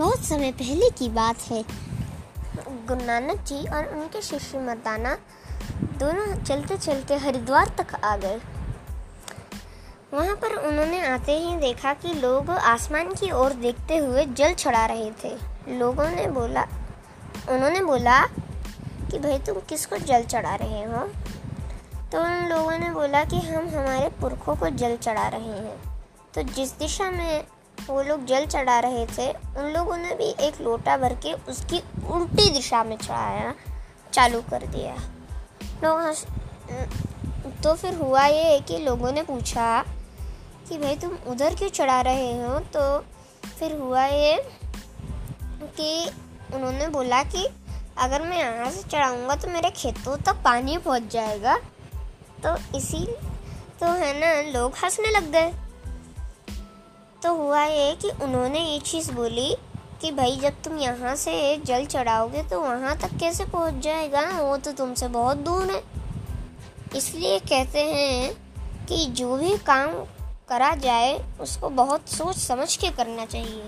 बहुत समय पहले की बात है। गुरु नानक जी और उनके शिष्य मर्दाना दोनों चलते चलते हरिद्वार तक आ गए। वहाँ पर उन्होंने आते ही देखा कि लोग आसमान की ओर देखते हुए जल चढ़ा रहे थे। लोगों ने बोला, उन्होंने बोला कि, भाई, तुम किसको जल चढ़ा रहे हो? तो उन लोगों ने बोला कि, हम हमारे पुरखों को जल चढ़ा रहे हैं। तो जिस दिशा में वो लोग जल चढ़ा रहे थे। उन लोगों ने भी एक लोटा भर के उसकी उल्टी दिशा में चढ़ाया, चालू कर दिया। लोग तो फिर हुआ ये है कि लोगों ने पूछा कि भाई तुम उधर क्यों चढ़ा रहे हो? तो फिर हुआ ये कि उन्होंने बोला कि अगर मैं यहाँ से चढ़ाऊँगा तो मेरे खेतों तक पानी पहुँच जाएगा। तो इसी तो है ना, लोग हंसने लग गए। तो हुआ ये कि उन्होंने ये चीज़ बोली कि भाई, जब तुम यहाँ से जल चढ़ाओगे तो वहाँ तक कैसे पहुँच जाएगा? वो तो तुमसे बहुत दूर है। इसलिए कहते हैं कि जो भी काम करा जाए, उसको बहुत सोच समझ के करना चाहिए।